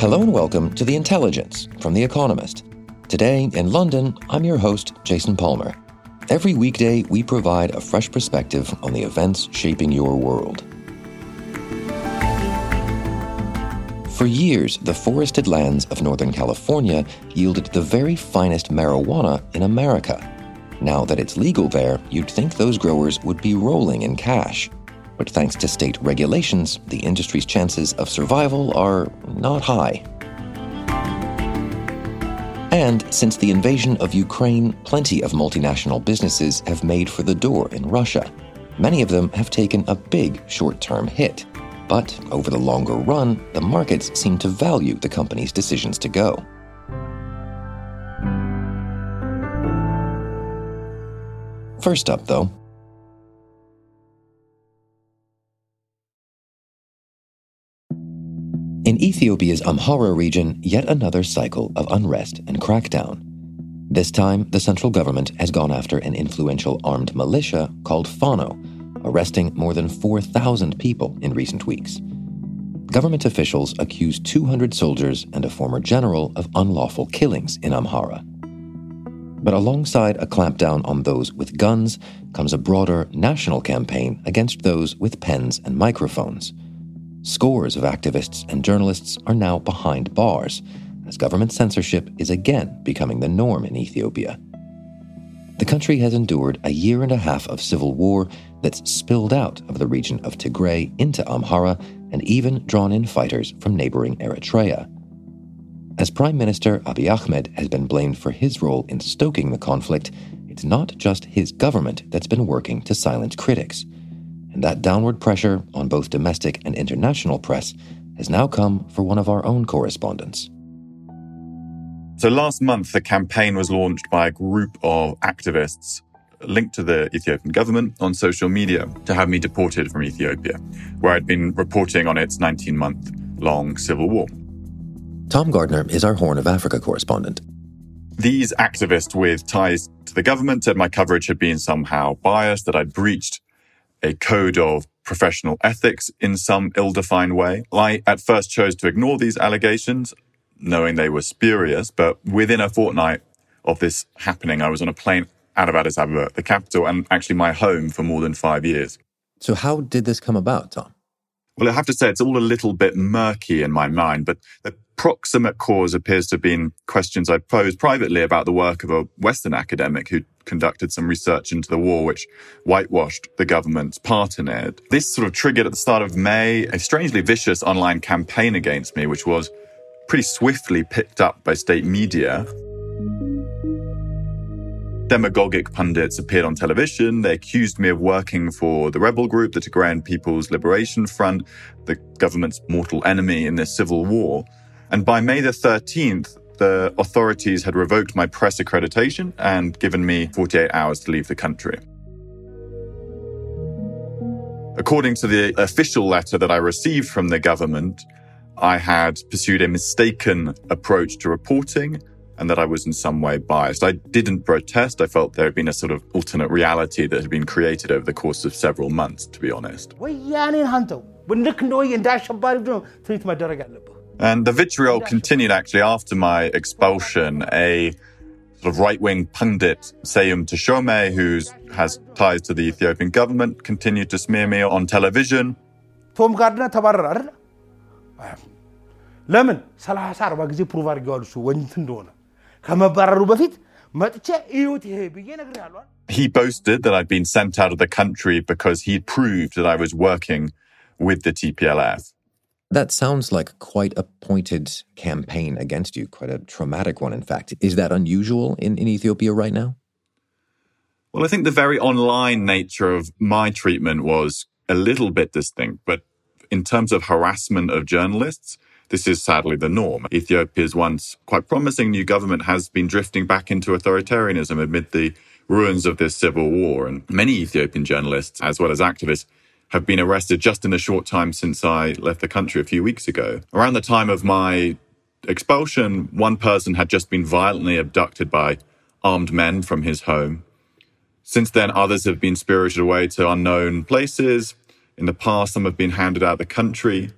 Hello and welcome to The Intelligence from The Economist. Today in London, I'm your host, Jason Palmer. Every weekday, we provide a fresh perspective on the events shaping your world. For years, the forested lands of Northern California yielded the very finest marijuana in America. Now that it's legal there, you'd think those growers would be rolling in cash. But thanks to state regulations, the industry's chances of survival are not high. And since the invasion of Ukraine, plenty of multinational businesses have made for the door in Russia. Many of them have taken a big short term hit. But over the longer run, the markets seem to value the company's decisions to go. First up, though, Ethiopia's Amhara region, yet another cycle of unrest and crackdown. This time, the central government has gone after an influential armed militia called Fano, arresting more than 4,000 people in recent weeks. Government officials accuse 200 soldiers and a former general of unlawful killings in Amhara. But alongside a clampdown on those with guns comes a broader national campaign against those with pens and microphones. Scores of activists and journalists are now behind bars, as government censorship is again becoming the norm in Ethiopia. The country has endured a year and a half of civil war that's spilled out of the region of Tigray into Amhara and even drawn in fighters from neighboring Eritrea. As Prime Minister Abiy Ahmed has been blamed for his role in stoking the conflict, it's not just his government that's been working to silence critics and that downward pressure on both domestic and international press has now come for one of our own correspondents. So last month, the campaign was launched by a group of activists linked to the Ethiopian government on social media to have me deported from Ethiopia, where I'd been reporting on its 19 month long civil war. Tom Gardner is our Horn of Africa correspondent. These activists with ties to the government said my coverage had been somehow biased, that I'd breached a code of professional ethics in some ill defined way. I at first chose to ignore these allegations, knowing they were spurious, but within a fortnight of this happening, I was on a plane out of Addis Ababa, the capital, and actually my home for more than five years. So, how did this come about, Tom? Well, I have to say it's all a little bit murky in my mind, but the proximate cause appears to have been questions I posed privately about the work of a Western academic who conducted some research into the war, which whitewashed the government's part in it. This sort of triggered at the start of May a strangely vicious online campaign against me, which was pretty swiftly picked up by state media. Demagogic pundits appeared on television. They accused me of working for the rebel group, the Tigrayan People's Liberation Front, the government's mortal enemy in this civil war. And by May the 13th, the authorities had revoked my press accreditation and given me 48 hours to leave the country. According to the official letter that I received from the government, I had pursued a mistaken approach to reporting and that I was in some way biased. I didn't protest. I felt there had been a sort of alternate reality that had been created over the course of several months, to be honest. And the vitriol continued actually after my expulsion. A sort of right wing pundit, Seyum Teshome, who has ties to the Ethiopian government, continued to smear me on television. ቶም ጋርድነር ተባረረ አይደለ? ለምን 30 40 ጊዜ ፕሩቭ አድርገዋል እሱ ወንት እንደሆነ ከመባረሩ በፊት መጥቼ እዩት ይሄ ብዬ ነግሬሃለሁ። He boasted that I'd been sent out of the country because he'd proved that I was working with the TPLF. That sounds like quite a pointed campaign against you, quite a traumatic one, in fact. Is that unusual in, in Ethiopia right now? Well, I think the very online nature of my treatment was a little bit distinct, but in terms of harassment of journalists, this is sadly the norm. Ethiopia's once quite promising new government has been drifting back into authoritarianism amid the ruins of this civil war. And many Ethiopian journalists, as well as activists, have been arrested just in the short time since I left the country a few weeks ago. Around the time of my expulsion, one person had just been violently abducted by armed men from his home. Since then, others have been spirited away to unknown places. In the past, some have been handed out of the country.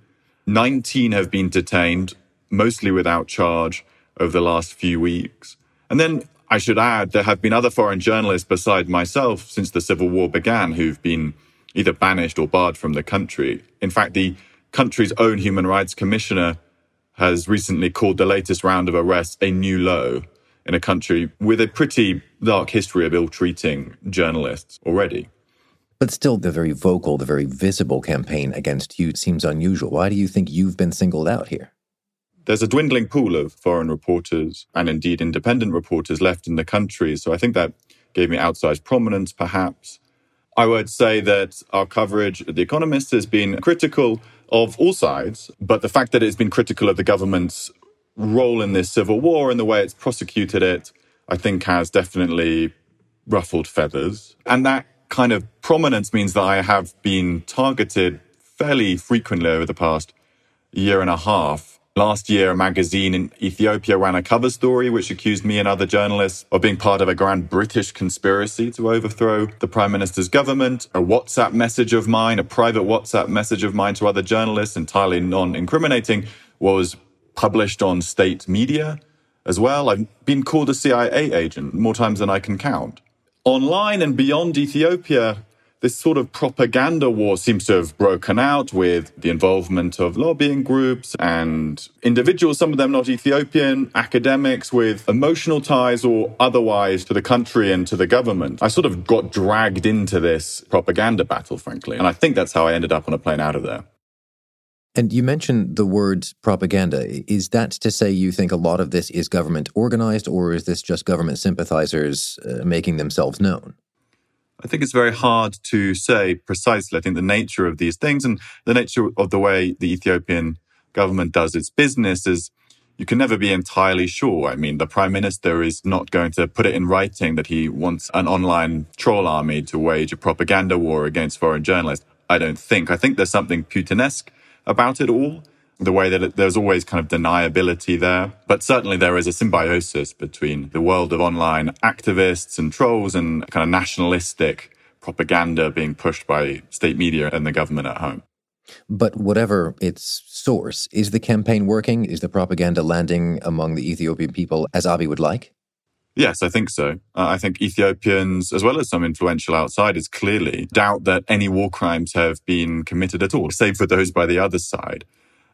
19 have been detained, mostly without charge, over the last few weeks. And then I should add, there have been other foreign journalists beside myself since the civil war began who've been either banished or barred from the country. In fact, the country's own human rights commissioner has recently called the latest round of arrests a new low in a country with a pretty dark history of ill treating journalists already. But still, the very vocal, the very visible campaign against you seems unusual. Why do you think you've been singled out here? There's a dwindling pool of foreign reporters and indeed independent reporters left in the country. So I think that gave me outsized prominence, perhaps. I would say that our coverage at The Economist has been critical of all sides, but the fact that it's been critical of the government's role in this civil war and the way it's prosecuted it, I think has definitely ruffled feathers. And that kind of prominence means that I have been targeted fairly frequently over the past year and a half. Last year, a magazine in Ethiopia ran a cover story which accused me and other journalists of being part of a grand British conspiracy to overthrow the Prime Minister's government. A WhatsApp message of mine, a private WhatsApp message of mine to other journalists, entirely non incriminating, was published on state media as well. I've been called a CIA agent more times than I can count. Online and beyond Ethiopia, this sort of propaganda war seems to have broken out with the involvement of lobbying groups and individuals, some of them not Ethiopian, academics with emotional ties or otherwise to the country and to the government. I sort of got dragged into this propaganda battle, frankly. And I think that's how I ended up on a plane out of there. And you mentioned the word propaganda. Is that to say you think a lot of this is government organized, or is this just government sympathizers uh, making themselves known? I think it's very hard to say precisely. I think the nature of these things and the nature of the way the Ethiopian government does its business is you can never be entirely sure. I mean, the prime minister is not going to put it in writing that he wants an online troll army to wage a propaganda war against foreign journalists. I don't think. I think there's something Putinesque about it all, the way that it, there's always kind of deniability there. But certainly there is a symbiosis between the world of online activists and trolls and kind of nationalistic propaganda being pushed by state media and the government at home. But whatever its source, is the campaign working? Is the propaganda landing among the Ethiopian people as Abiy would like? Yes, I think so. Uh, I think Ethiopians, as well as some influential outsiders, clearly doubt that any war crimes have been committed at all, save for those by the other side.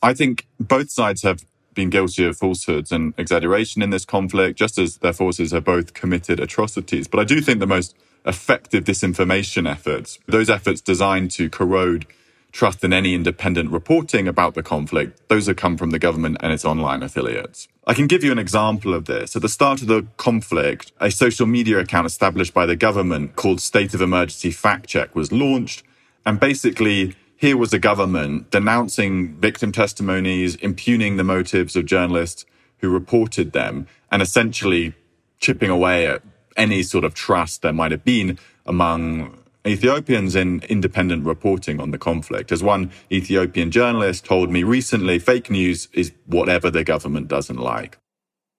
I think both sides have been guilty of falsehoods and exaggeration in this conflict, just as their forces have both committed atrocities. But I do think the most effective disinformation efforts, those efforts designed to corrode trust in any independent reporting about the conflict, those have come from the government and its online affiliates. I can give you an example of this. At the start of the conflict, a social media account established by the government called State of Emergency Fact Check was launched. And basically, here was the government denouncing victim testimonies, impugning the motives of journalists who reported them, and essentially chipping away at any sort of trust there might have been among Ethiopians in independent reporting on the conflict. As one Ethiopian journalist told me recently, fake news is whatever the government doesn't like.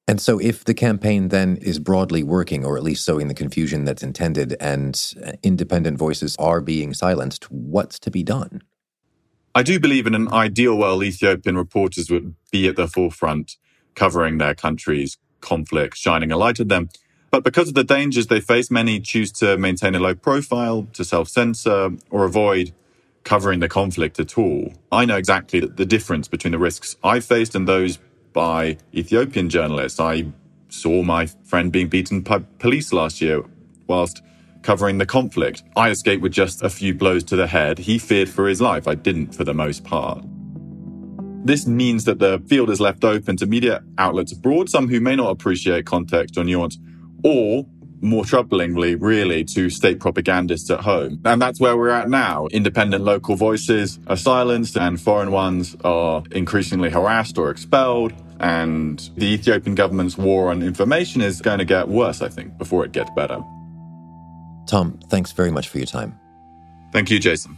And so, if the campaign then is broadly working, or at least sowing the confusion that's intended, and uh, independent voices are being silenced, what's to be done? I do believe in an ideal world, Ethiopian reporters would be at the forefront, covering their country's conflicts, shining a light at them. But because of the dangers they face, many choose to maintain a low profile, to self censor, or avoid covering the conflict at all. I know exactly the difference between the risks I faced and those by Ethiopian journalists. I saw my friend being beaten by police last year whilst covering the conflict. I escaped with just a few blows to the head. He feared for his life. I didn't for the most part. This means that the field is left open to media outlets abroad, some who may not appreciate context or nuance, or more troublingly, really, to state propagandists at home. And that's where we're at now. Independent local voices are silenced and foreign ones are increasingly harassed or expelled. And the Ethiopian government's war on information is going to get worse, I think, before it gets better. Tom, thanks very much for your time. Thank you, Jason.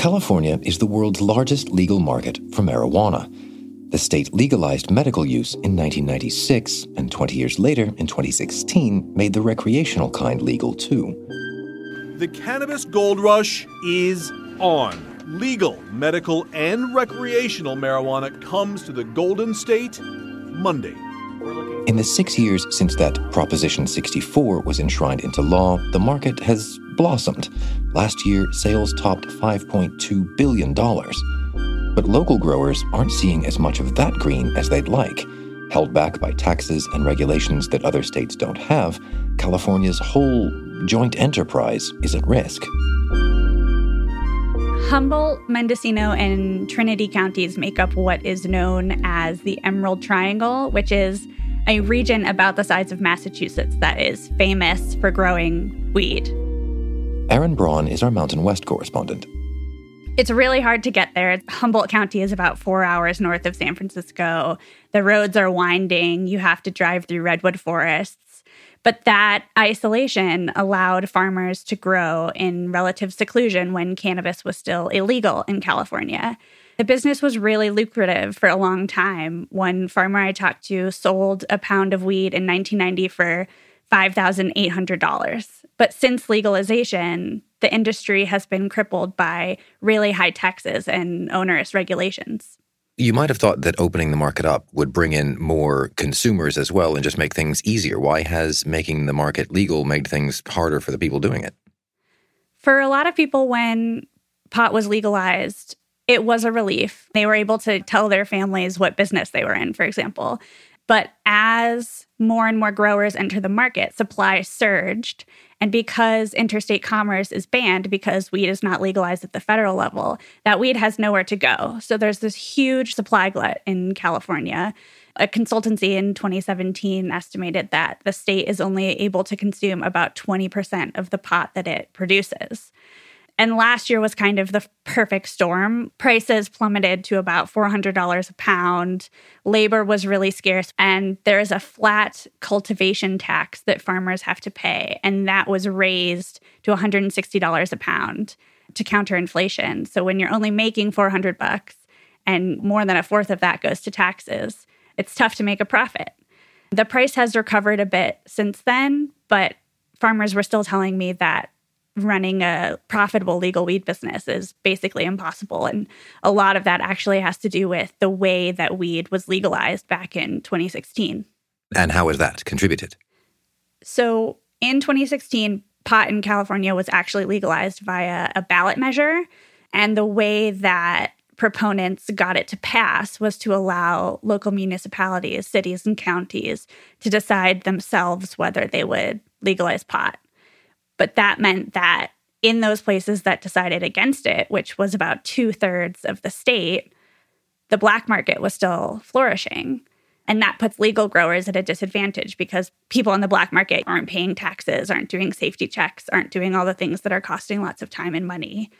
California is the world's largest legal market for marijuana. The state legalized medical use in 1996, and 20 years later, in 2016, made the recreational kind legal too. The cannabis gold rush is on. Legal, medical, and recreational marijuana comes to the Golden State Monday. In the six years since that Proposition 64 was enshrined into law, the market has blossomed. Last year, sales topped $5.2 billion. But local growers aren't seeing as much of that green as they'd like. Held back by taxes and regulations that other states don't have, California's whole joint enterprise is at risk. Humboldt, Mendocino, and Trinity counties make up what is known as the Emerald Triangle, which is a region about the size of Massachusetts that is famous for growing weed. Erin Braun is our Mountain West correspondent. It's really hard to get there. Humboldt County is about four hours north of San Francisco. The roads are winding. You have to drive through redwood forests. But that isolation allowed farmers to grow in relative seclusion when cannabis was still illegal in California. The business was really lucrative for a long time. One farmer I talked to sold a pound of weed in 1990 for $5,800. But since legalization, the industry has been crippled by really high taxes and onerous regulations. You might have thought that opening the market up would bring in more consumers as well and just make things easier. Why has making the market legal made things harder for the people doing it? For a lot of people, when pot was legalized, it was a relief. They were able to tell their families what business they were in, for example. But as more and more growers enter the market, supply surged. And because interstate commerce is banned because weed is not legalized at the federal level, that weed has nowhere to go. So there's this huge supply glut in California. A consultancy in 2017 estimated that the state is only able to consume about 20% of the pot that it produces. And last year was kind of the perfect storm. Prices plummeted to about $400 a pound. Labor was really scarce. And there is a flat cultivation tax that farmers have to pay. And that was raised to $160 a pound to counter inflation. So when you're only making 400 bucks and more than a fourth of that goes to taxes, it's tough to make a profit. The price has recovered a bit since then, but farmers were still telling me that running a profitable legal weed business is basically impossible. And a lot of that actually has to do with the way that weed was legalized back in 2016. And how has that contributed? So in 2016, pot in California was actually legalized via a ballot measure. And the way that proponents got it to pass was to allow local municipalities, cities, and counties to decide themselves whether they would legalize pot. But that meant that in those places that decided against it, which was about two thirds of the state, the black market was still flourishing. And that puts legal growers at a disadvantage because people in the black market aren't paying taxes, aren't doing safety checks, aren't doing all the things that are costing lots of time and money.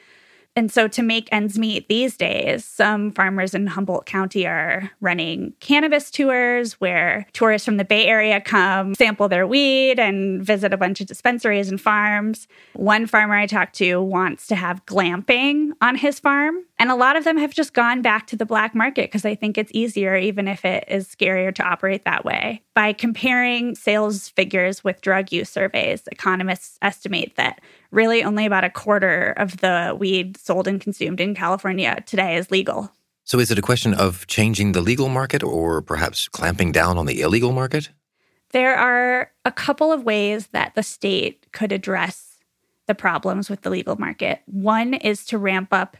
And so, to make ends meet these days, some farmers in Humboldt County are running cannabis tours where tourists from the Bay Area come sample their weed and visit a bunch of dispensaries and farms. One farmer I talked to wants to have glamping on his farm. And a lot of them have just gone back to the black market because they think it's easier, even if it is scarier to operate that way. By comparing sales figures with drug use surveys, economists estimate that really only about a quarter of the weed sold and consumed in California today is legal. So, is it a question of changing the legal market or perhaps clamping down on the illegal market? There are a couple of ways that the state could address the problems with the legal market. One is to ramp up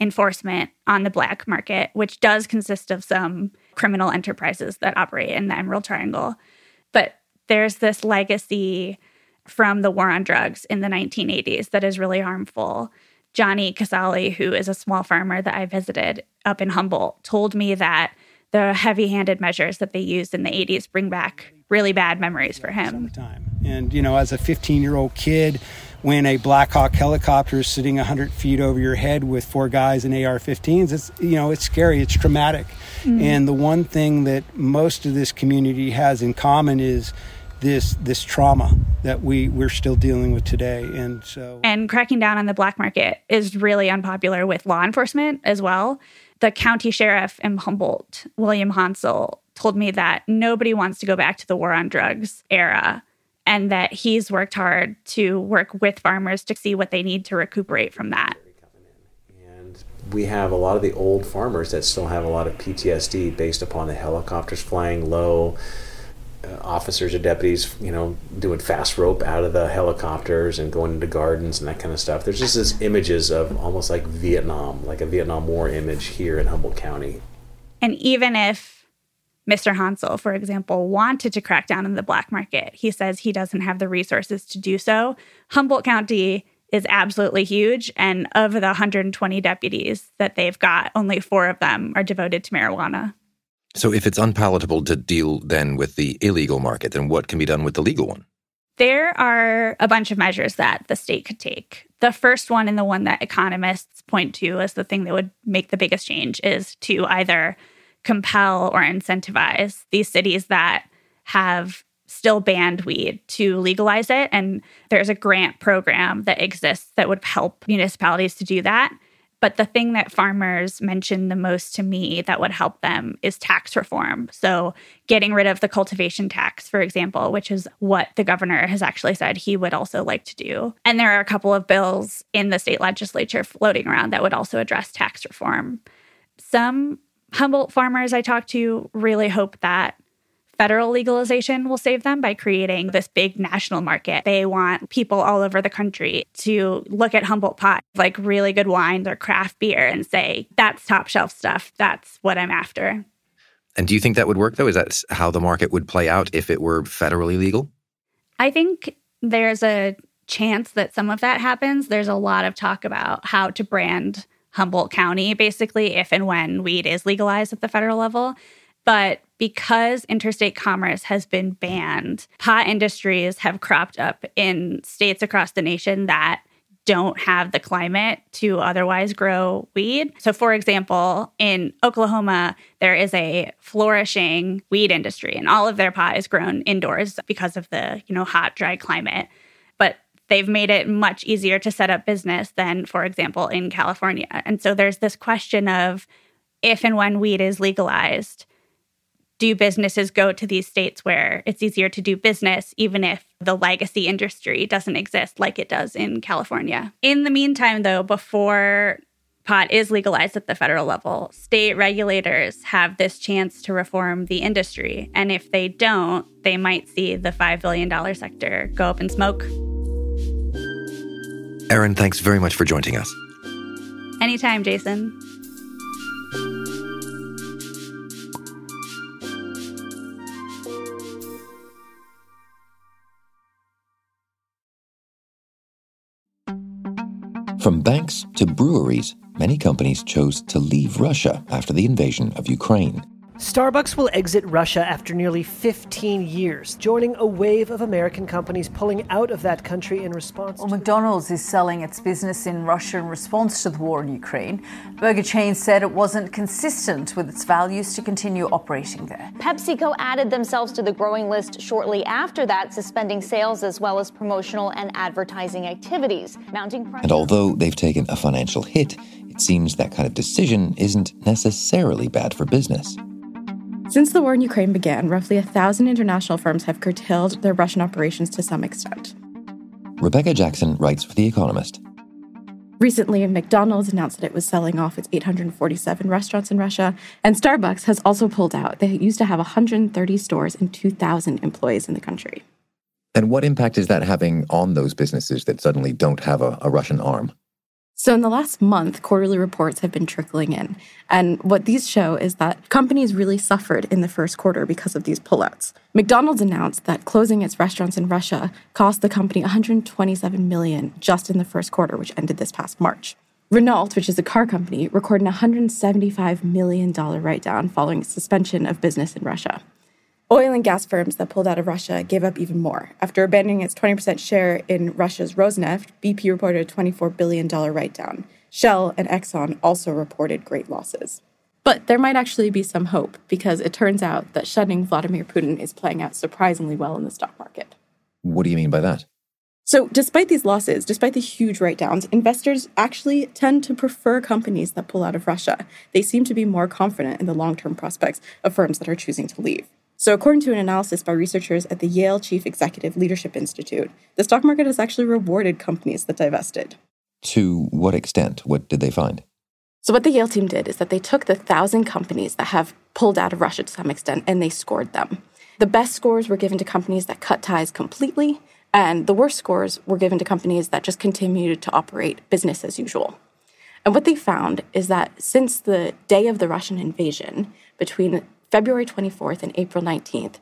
enforcement on the black market, which does consist of some criminal enterprises that operate in the Emerald Triangle. But there's this legacy from the war on drugs in the 1980s that is really harmful. Johnny Casali, who is a small farmer that I visited up in Humboldt, told me that the heavy handed measures that they used in the 80s bring back really bad memories for him. And, you know, as a 15 year old kid, when a Black Hawk helicopter is sitting 100 feet over your head with four guys in AR-15s, it's you know it's scary, it's traumatic. Mm-hmm. And the one thing that most of this community has in common is this this trauma that we we're still dealing with today. And so and cracking down on the black market is really unpopular with law enforcement as well. The county sheriff in humboldt william Honsal told me that nobody wants to go back to the war on drugs era and that he's worked hard to work with farmers to see what they need to recuperate from that. And we have a lot of the old farmers that still have a lot of ptsd based upon the helicopters flying low Uh, officers or deputies, you know, doing fast rope out of the helicopters and going into gardens and that kind of stuff. There's just this images of almost like Vietnam, like a Vietnam War image here in Humboldt County. And even if Mr. Honsal, for example, wanted to crack down on the black market, he says he doesn't have the resources to do so. Humboldt County is absolutely huge. And of the 120 deputies that they've got, only four of them are devoted to marijuana. So, if it's unpalatable to deal then with the illegal market, then what can be done with the legal one? There are a bunch of measures that the state could take. The first one, and the one that economists point to as the thing that would make the biggest change, is to either compel or incentivize these cities that have still banned weed to legalize it. And there's a grant program that exists that would help municipalities to do that. But the thing that farmers mention the most to me that would help them is tax reform. So, getting rid of the cultivation tax, for example, which is what the governor has actually said he would also like to do. And there are a couple of bills in the state legislature floating around that would also address tax reform. Some Humboldt farmers I talked to really hope that federal legalization will save them by creating this big national market. They want people all over the country to look at Humboldt Pot, like really good wines or craft beer, and say, that's top shelf stuff. That's what I'm after. And do you think that would work, though? Is that how the market would play out if it were federally legal? I think there's a chance that some of that happens. There's a lot of talk about how to brand Humboldt County, basically, if and when weed is legalized at the federal level. But because interstate commerce has been banned, pot industries have cropped up in states across the nation that don't have the climate to otherwise grow weed. So, for example, in Oklahoma, there is a flourishing weed industry, and all of their pot is grown indoors because of the you know hot, dry climate. But they've made it much easier to set up business than, for example, in California. And so there's this question of if and when weed is legalized, do businesses go to these states where it's easier to do business, even if the legacy industry doesn't exist like it does in California? In the meantime, though, before pot is legalized at the federal level, state regulators have this chance to reform the industry. And if they don't, they might see the $5 billion sector go up in smoke. Erin, thanks very much for joining us. Anytime, Jason. From banks to breweries, many companies chose to leave Russia after the invasion of Ukraine. Starbucks will exit Russia after nearly 15 years, joining a wave of American companies pulling out of that country in response. Well, McDonald's is selling its business in Russia in response to the war in Ukraine. Burger chain said it wasn't consistent with its values to continue operating there. PepsiCo added themselves to the growing list shortly after that, suspending sales as well as promotional and advertising activities, mounting pressure. And although they've taken a financial hit, it seems that kind of decision isn't necessarily bad for business. Since the war in Ukraine began, roughly a thousand international firms have curtailed their Russian operations to some extent. Rebecca Jackson writes for The Economist. Recently, McDonald's announced that it was selling off its 847 restaurants in Russia, and Starbucks has also pulled out. They used to have 130 stores and 2,000 employees in the country. And what impact is that having on those businesses that suddenly don't have a, a Russian arm? So, in the last month, quarterly reports have been trickling in. And what these show is that companies really suffered in the first quarter because of these pullouts. McDonald's announced that closing its restaurants in Russia cost the company 127 million just in the first quarter, which ended this past March. Renault, which is a car company, recorded a $175 million write down following suspension of business in Russia. Oil and gas firms that pulled out of Russia gave up even more. After abandoning its 20% share in Russia's Rosneft, BP reported a $24 billion write down. Shell and Exxon also reported great losses. But there might actually be some hope because it turns out that shutting Vladimir Putin is playing out surprisingly well in the stock market. What do you mean by that? So, despite these losses, despite the huge write downs, investors actually tend to prefer companies that pull out of Russia. They seem to be more confident in the long term prospects of firms that are choosing to leave. So, according to an analysis by researchers at the Yale Chief Executive Leadership Institute, the stock market has actually rewarded companies that divested. To what extent? What did they find? So, what the Yale team did is that they took the thousand companies that have pulled out of Russia to some extent and they scored them. The best scores were given to companies that cut ties completely, and the worst scores were given to companies that just continued to operate business as usual. And what they found is that since the day of the Russian invasion, between February 24th and April 19th,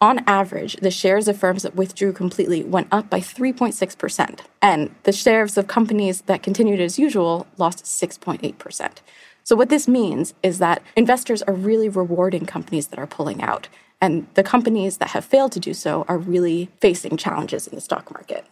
on average, the shares of firms that withdrew completely went up by 3.6%, and the shares of companies that continued as usual lost 6.8%. So, what this means is that investors are really rewarding companies that are pulling out, and the companies that have failed to do so are really facing challenges in the stock market.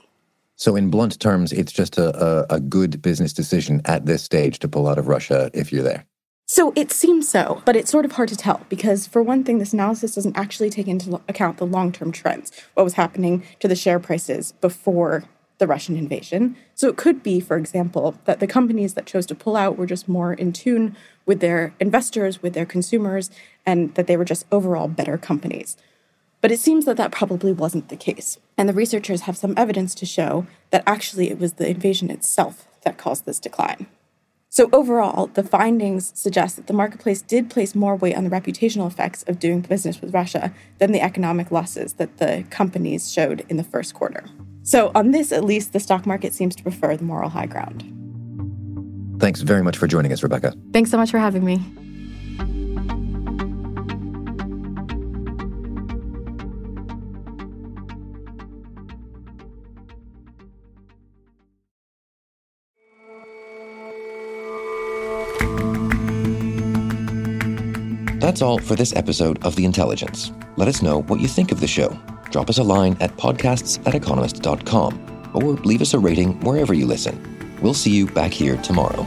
So, in blunt terms, it's just a, a, a good business decision at this stage to pull out of Russia if you're there. So it seems so, but it's sort of hard to tell because, for one thing, this analysis doesn't actually take into account the long term trends, what was happening to the share prices before the Russian invasion. So it could be, for example, that the companies that chose to pull out were just more in tune with their investors, with their consumers, and that they were just overall better companies. But it seems that that probably wasn't the case. And the researchers have some evidence to show that actually it was the invasion itself that caused this decline. So, overall, the findings suggest that the marketplace did place more weight on the reputational effects of doing business with Russia than the economic losses that the companies showed in the first quarter. So, on this, at least, the stock market seems to prefer the moral high ground. Thanks very much for joining us, Rebecca. Thanks so much for having me. That's all for this episode of The Intelligence. Let us know what you think of the show. Drop us a line at podcasts at economist.com or leave us a rating wherever you listen. We'll see you back here tomorrow.